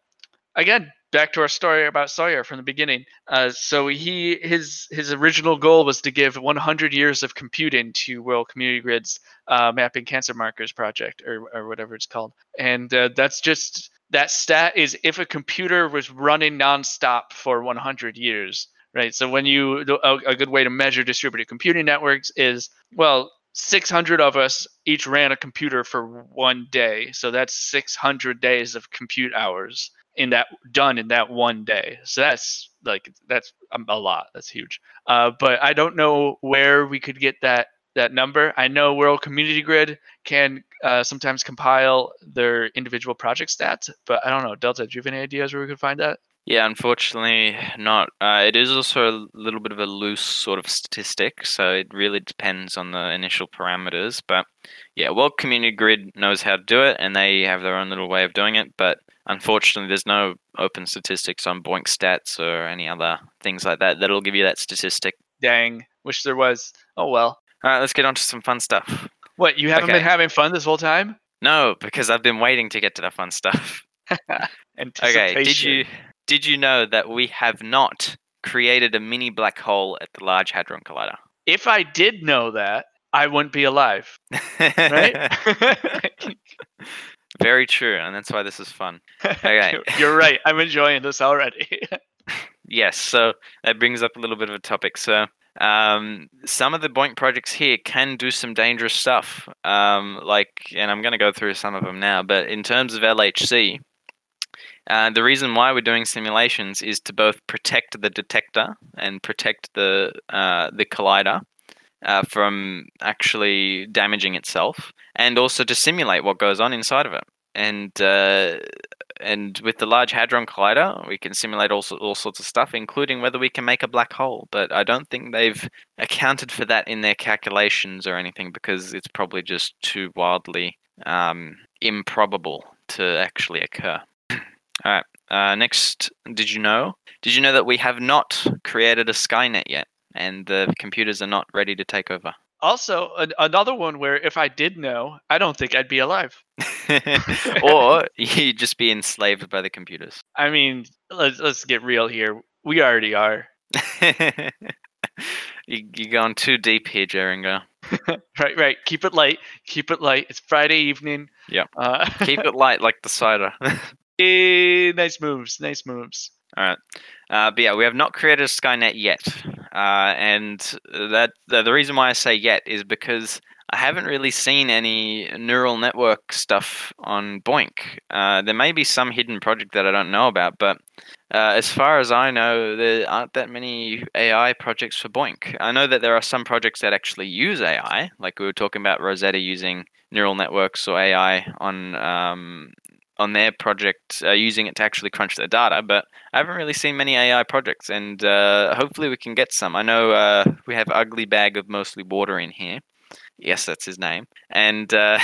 again, back to our story about Sawyer from the beginning. Uh, so he his his original goal was to give 100 years of computing to World Community Grid's uh, mapping cancer markers project or or whatever it's called, and uh, that's just that stat is if a computer was running nonstop for 100 years. Right. So when you a, a good way to measure distributed computing networks is well 600 of us each ran a computer for one day. So that's 600 days of compute hours in that done in that one day. So that's like that's a lot. That's huge. Uh, but I don't know where we could get that that number. I know World Community Grid can uh, sometimes compile their individual project stats, but I don't know. Delta, do you have any ideas where we could find that? Yeah, unfortunately not. Uh, it is also a little bit of a loose sort of statistic, so it really depends on the initial parameters. But yeah, World Community Grid knows how to do it, and they have their own little way of doing it. But unfortunately, there's no open statistics on BOINCstats or any other things like that that'll give you that statistic. Dang, wish there was. Oh well. All right, let's get on to some fun stuff. What, you haven't Okay. been having fun this whole time? No, because I've been waiting to get to the fun stuff. Okay, did you did you know that we have not created a mini black hole at the Large Hadron Collider? If I did know that, I wouldn't be alive, right? Very true, and that's why this is fun. Okay. You're- right. I'm enjoying this already. Yes, so that brings up a little bit of a topic. So, um, some of the BOINC projects here can do some dangerous stuff. Um, like, and I'm going to go through some of them now. But in terms of LHC, uh, the reason why we're doing simulations is to both protect the detector and protect the uh, the collider uh, from actually damaging itself, and also to simulate what goes on inside of it. And uh, and with the Large Hadron Collider, we can simulate all, all sorts of stuff, including whether we can make a black hole. But I don't think they've accounted for that in their calculations or anything because it's probably just too wildly um, improbable to actually occur. All right. Uh, next, did you know? Did you know that we have not created a Skynet yet, and the computers are not ready to take over? also, an- another one where if I did know, I don't think I'd be alive. or you'd just be enslaved by the computers. I mean, let's let's get real here. We already are. you, you're going too deep here, Jeringo. Right, right. Keep it light. Keep it light. It's Friday evening. Yep. Uh, Keep it light like the cider. Eh, nice moves. Nice moves. All right. Uh, but yeah, we have not created a Skynet yet. Uh, and that the, the reason why I say yet is because I haven't really seen any neural network stuff on BOINC. Uh, there may be some hidden project that I don't know about, but uh, as far as I know, there aren't that many AI projects for BOINC. I know that there are some projects that actually use AI, like we were talking about Rosetta using neural networks or AI on um, on their project, uh, using it to actually crunch their data. But I haven't really seen many AI projects, and uh, hopefully we can get some. I know uh, we have Ugly Bag of Mostly Water in here. Yes, that's his name. And uh,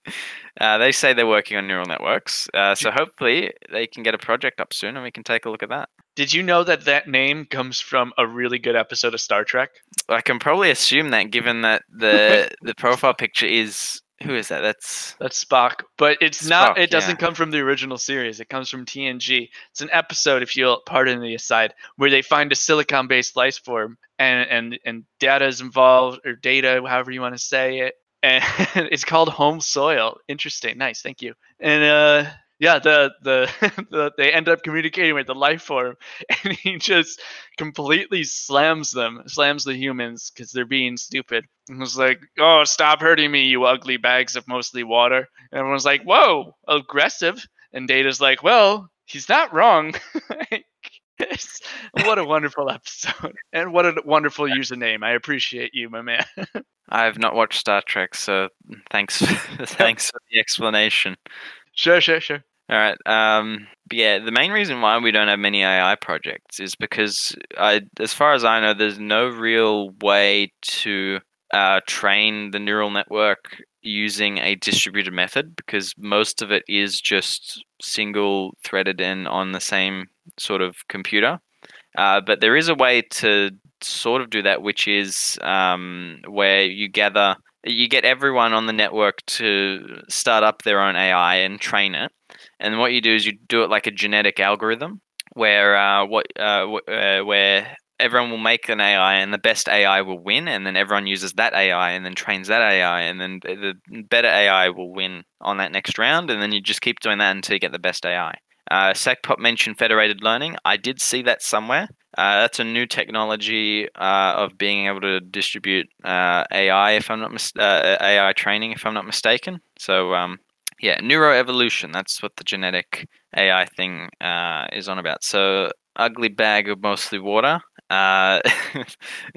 uh, they say they're working on neural networks. Uh, so hopefully they can get a project up soon and we can take a look at that. Did you know that that name comes from a really good episode of Star Trek? I can probably assume that given that the the profile picture is who is that? That's That's Spock, but it's not. It doesn't yeah. come from the original series. It comes from TNG. It's an episode, if you'll pardon the aside, where they find a silicon-based life form, and and and data is involved, or data, however you want to say it, and it's called home soil. Interesting, nice, thank you. And uh, yeah, the the, the they end up communicating with the life form, and he just completely slams them, slams the humans because they're being stupid. And was like, "Oh, stop hurting me, you ugly bags of mostly water." And everyone's like, "Whoa, aggressive!" And Data's like, "Well, he's not wrong." What a wonderful episode, and what a wonderful username. I appreciate you, my man. I have not watched Star Trek, so thanks thanks for the explanation. sure, sure, sure. All right. Um, yeah, the main reason why we don't have many AI projects is because, I, as far as I know, there's no real way to uh, train the neural network using a distributed method because most of it is just single threaded and on the same sort of computer. Uh, but there is a way to sort of do that, which is um, where you gather, you get everyone on the network to start up their own AI and train it. And what you do is you do it like a genetic algorithm, where uh, what uh, uh, where everyone will make an AI, and the best AI will win, and then everyone uses that AI, and then trains that AI, and then the better AI will win on that next round, and then you just keep doing that until you get the best AI. Uh, mentioned federated learning. I did see that somewhere. Uh, that's a new technology uh, of being able to distribute uh, AI, if I'm not mis- uh, AI training, if I'm not mistaken. So um, Yeah, neuroevolution. That's what the genetic AI thing uh, is on about. So, ugly bag of mostly water. Uh,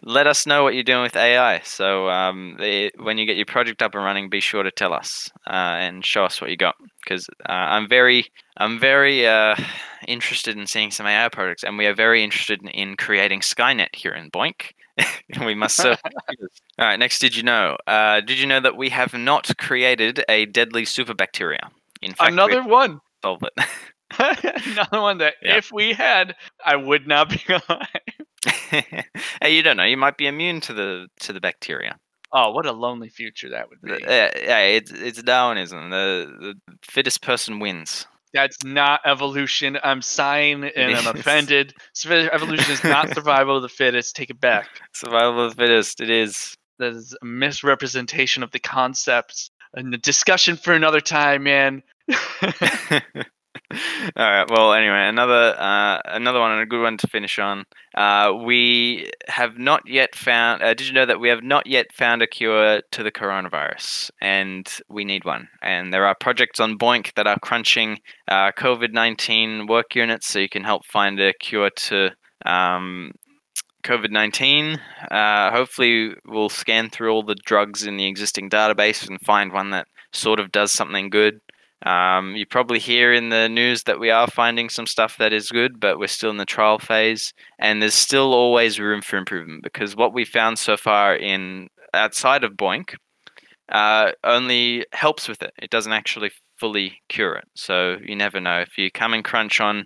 let us know what you're doing with AI. So, um, the, when you get your project up and running, be sure to tell us uh, and show us what you got. Because uh, I'm very, I'm very uh, interested in seeing some AI projects, and we are very interested in, in creating Skynet here in BOINC. we must serve. All right. Next, did you know? Uh, did you know that we have not created a deadly superbacteria? In fact, Another one. solve it. Another one that if we had, I would not be alive. hey, you don't know. You might be immune to the to the bacteria. Oh, what a lonely future that would be. Yeah, yeah, it's it's Darwinism. The the fittest person wins. That's not evolution. I'm sighing and I'm offended. Evolution is not survival of the fittest. Take it back. Survival of the fittest. It is. That is a misrepresentation of the concepts. And the discussion for another time, man. All right. Well, anyway, another uh, another one and a good one to finish on. Uh, we have not yet found. Uh, did you know that we have not yet found a cure to the coronavirus, and we need one. And there are projects on BOINC that are crunching uh, COVID nineteen work units, so you can help find a cure to. Um, COVID 19. Uh, hopefully, we'll scan through all the drugs in the existing database and find one that sort of does something good. Um, you probably hear in the news that we are finding some stuff that is good, but we're still in the trial phase, and there's still always room for improvement because what we found so far in outside of BOINC uh, only helps with it. It doesn't actually fully cure it. So you never know. If you come and crunch on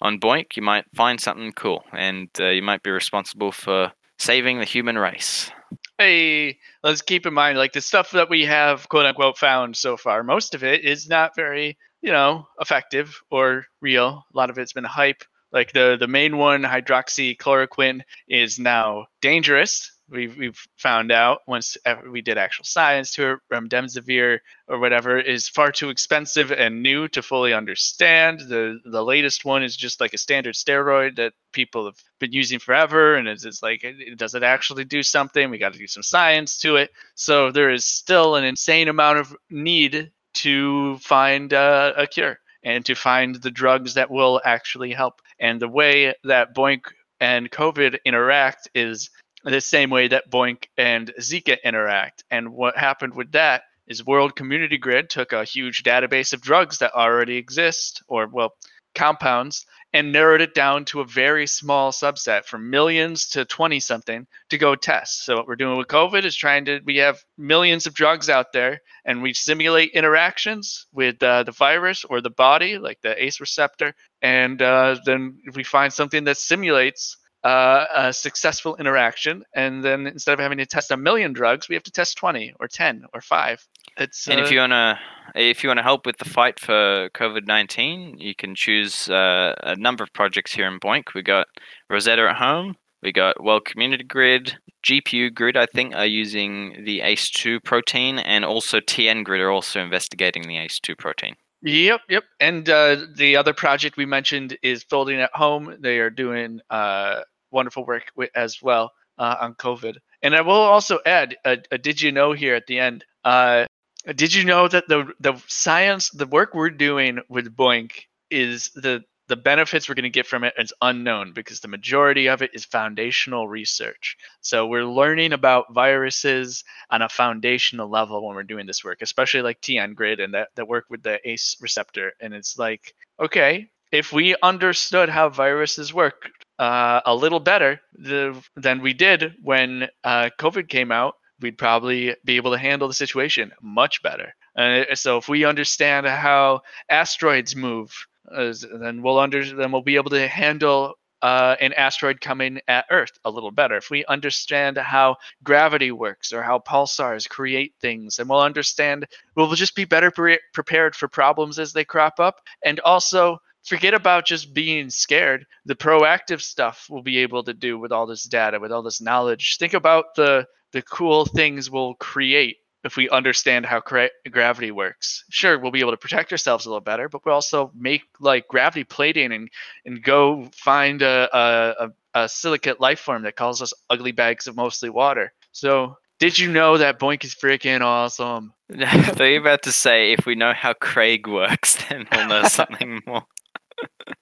on BOINC, you might find something cool, and uh, you might be responsible for saving the human race. Hey, let's keep in mind, like the stuff that we have quote unquote found so far, most of it is not very, you know, effective or real. A lot of it's been hype. Like the the main one, hydroxychloroquine, is now dangerous. We've we've found out once we did actual science to it. Remdesivir or whatever is far too expensive and new to fully understand. The the latest one is just like a standard steroid that people have been using forever, and it's, it's like, does it actually do something? We got to do some science to it. So there is still an insane amount of need to find uh, a cure and to find the drugs that will actually help. And the way that BOINC and COVID interact is the same way that BOINC and Zika interact. And what happened with that is World Community Grid took a huge database of drugs that already exist, or well, compounds, and narrowed it down to a very small subset from millions to 20 something to go test. So what we're doing with COVID is trying to we have millions of drugs out there and we simulate interactions with uh, the virus or the body like the ACE receptor and uh, then we find something that simulates uh, a successful interaction and then instead of having to test a million drugs we have to test 20 or 10 or 5 it's And if uh, you wanna if you wanna help with the fight for COVID nineteen, you can choose uh, a number of projects here in BOINC. We got Rosetta at home. We got well Community Grid, GPU Grid. I think are using the ACE2 protein, and also TN Grid are also investigating the ACE2 protein. Yep, yep. And uh, the other project we mentioned is Folding at Home. They are doing uh, wonderful work wi- as well uh, on COVID. And I will also add a, a did you know here at the end. Uh, did you know that the the science, the work we're doing with BOINC is the the benefits we're going to get from it is unknown because the majority of it is foundational research. So we're learning about viruses on a foundational level when we're doing this work, especially like TN grid and that, that work with the ACE receptor. And it's like, okay, if we understood how viruses work uh, a little better the, than we did when uh, COVID came out, we'd probably be able to handle the situation much better. Uh, so if we understand how asteroids move, uh, then we'll under then we'll be able to handle uh, an asteroid coming at Earth a little better. If we understand how gravity works or how pulsars create things, and we'll understand, we'll just be better pre- prepared for problems as they crop up. And also, forget about just being scared. The proactive stuff we'll be able to do with all this data, with all this knowledge. Think about the the cool things we'll create if we understand how cra- gravity works. Sure, we'll be able to protect ourselves a little better, but we'll also make like gravity plating and and go find a a, a, a silicate life form that calls us ugly bags of mostly water. So Did you know that BOINC is freaking awesome? I thought you were about to say if we know how Craig works, then we'll know something more.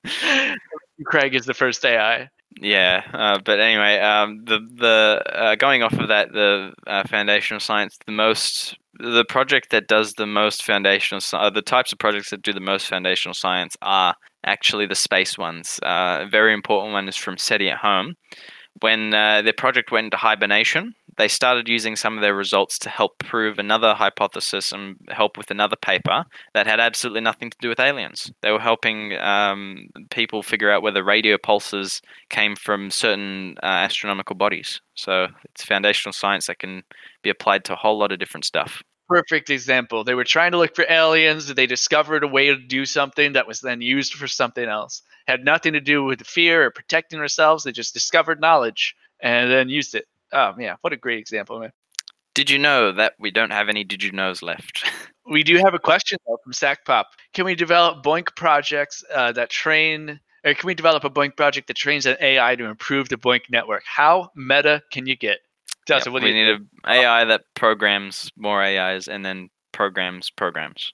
Craig is the first AI. Yeah, uh, but anyway, um, the the uh, going off of that, the uh, foundational science, the most the project that does the most foundational sci- the types of projects that do the most foundational science are actually the space ones. Uh, a very important one is from SETI at home. When uh, their project went into hibernation, they started using some of their results to help prove another hypothesis and help with another paper that had absolutely nothing to do with aliens. They were helping um, people figure out whether radio pulses came from certain uh, astronomical bodies. So it's foundational science that can be applied to a whole lot of different stuff. Perfect example. They were trying to look for aliens. They discovered a way to do something that was then used for something else. Had nothing to do with fear or protecting ourselves. They just discovered knowledge and then used it. Oh yeah, what a great example, man. Did you know that we don't have any did you knows left? We do have a question though from Sackpop. Can we develop BOINC projects uh, that train, or can we develop a BOINC project that trains an AI to improve the BOINC network? How meta can you get? Delta, Yep, what do we you need an AI that programs more AIs and then programs programs.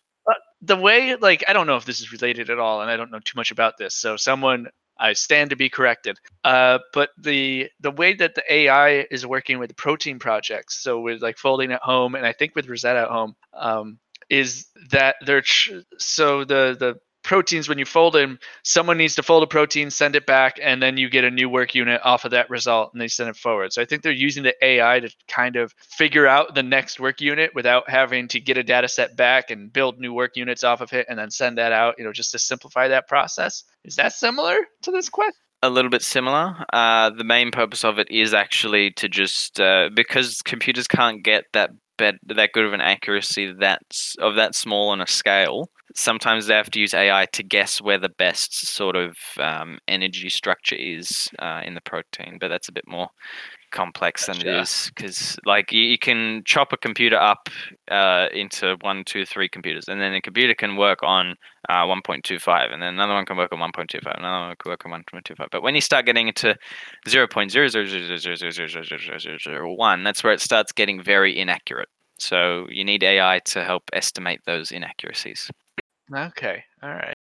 the way like i don't know if this is related at all and i don't know too much about this so someone i stand to be corrected. Uh, but the the way that the ai is working with protein projects so with like folding at home and i think with rosetta at home um, is that they're ch- so the the proteins when you fold them someone needs to fold a protein send it back and then you get a new work unit off of that result and they send it forward. So i think they're using the ai to kind of figure out the next work unit without having to get a data set back and build new work units off of it and then send that out you know just to simplify that process. Is that similar to this question a little bit similar. Uh, the main purpose of it is actually to just uh, because computers can't get that bet that good of an accuracy that's of that small on a scale. Sometimes they have to use AI to guess where the best sort of um, energy structure is uh, in the protein, but that's a bit more complex than it is because like you, you can chop a computer up uh, into one two three computers and then a computer can work on uh, 1.25 and then another one can work on 1.25 another one can work on 1.25 but when you start getting into 0.000000001 that's where it starts getting very inaccurate so you need ai to help estimate those inaccuracies okay all right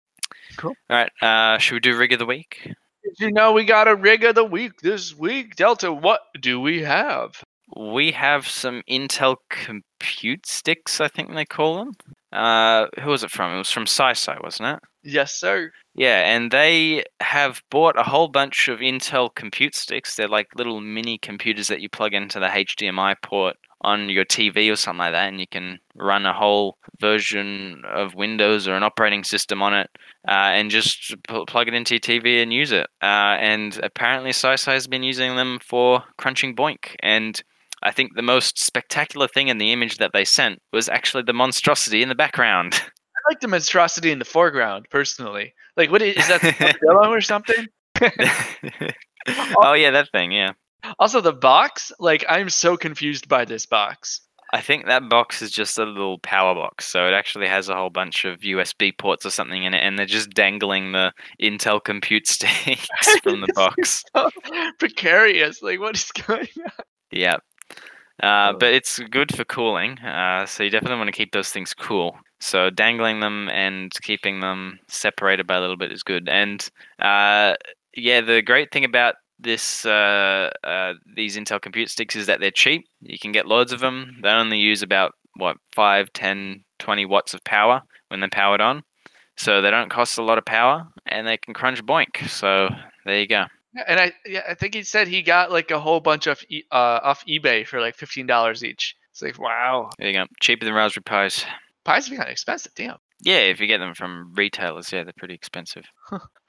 cool all right uh, should we do rig of the week did you know we got a rig of the week this week? Delta what do we have? We have some intel compute sticks i think they call them. Uh, who was it from? It was from SciSci, wasn't it? Yes sir. Yeah, and they have bought a whole bunch of Intel compute sticks. They're like little mini computers that you plug into the HDMI port on your TV or something like that, and you can run a whole version of Windows or an operating system on it, uh, and just pl- plug it into your TV and use it. Uh, and apparently, SciSci has been using them for crunching BOINC. And I think the most spectacular thing in the image that they sent was actually the monstrosity in the background. I like the monstrosity in the foreground personally. Like, what is, is that? the armadillo or something? oh yeah, that thing. Yeah. Also, the box. Like, I'm so confused by this box. I think that box is just a little power box, so it actually has a whole bunch of USB ports or something in it, and they're just dangling the Intel compute sticks from the box. So precarious. Like, what is going on? Yeah. Uh, but it's good for cooling, uh, so you definitely want to keep those things cool. So dangling them and keeping them separated by a little bit is good. And uh, yeah, the great thing about this uh, uh, these Intel compute sticks is that they're cheap. You can get loads of them. They only use about what 5, 10, 20 watts of power when they're powered on. So they don't cost a lot of power and they can crunch BOINC. So there you go. And I, yeah, I think he said he got like a whole bunch of e- uh, off eBay for like fifteen dollars each. It's like, wow, There you go. Cheaper than Raspberry Pis. pies be kind of expensive. Damn. Yeah, if you get them from retailers, yeah, they're pretty expensive.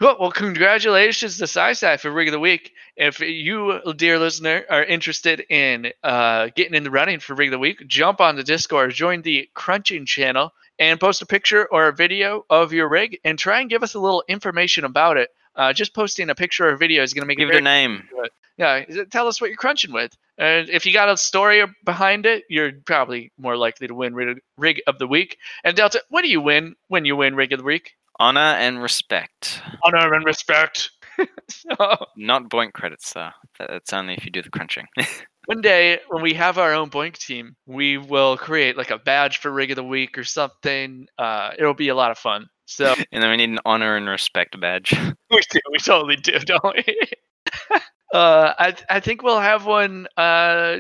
Well, well, congratulations to SciSci for Rig of the Week. If you, dear listener, are interested in uh, getting in the running for Rig of the Week, jump on the Discord, join the Crunching channel, and post a picture or a video of your rig and try and give us a little information about it. Uh, just posting a picture or a video is going to make Give it a name. yeah. Tell us what you're crunching with, and if you got a story behind it, you're probably more likely to win rig, rig of the week. And Delta, what do you win when you win rig of the week? Honor and respect. Honor and respect. so Not BOINC credits though. That's only if you do the crunching. one day when we have our own BOINC team, we will create like a badge for Rig of the Week or something. Uh, it'll be a lot of fun. So and then we need an honor and respect badge. we do, we totally do, don't we? uh, I I think we'll have one uh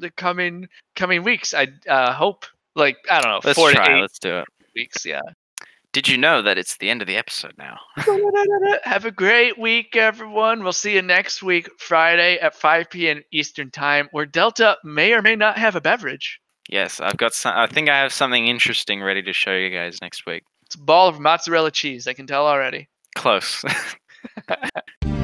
the coming coming weeks. I uh hope like I don't know Let's four try. eight Let's do it. weeks. Yeah. Did you know that it's the end of the episode now? Have a great week, everyone. We'll see you next week, Friday at 5 p.m. Eastern Time, where Delta may or may not have a beverage. yes, I've got some. I think I have something interesting ready to show you guys next week. It's a ball of mozzarella cheese. I can tell already. Close.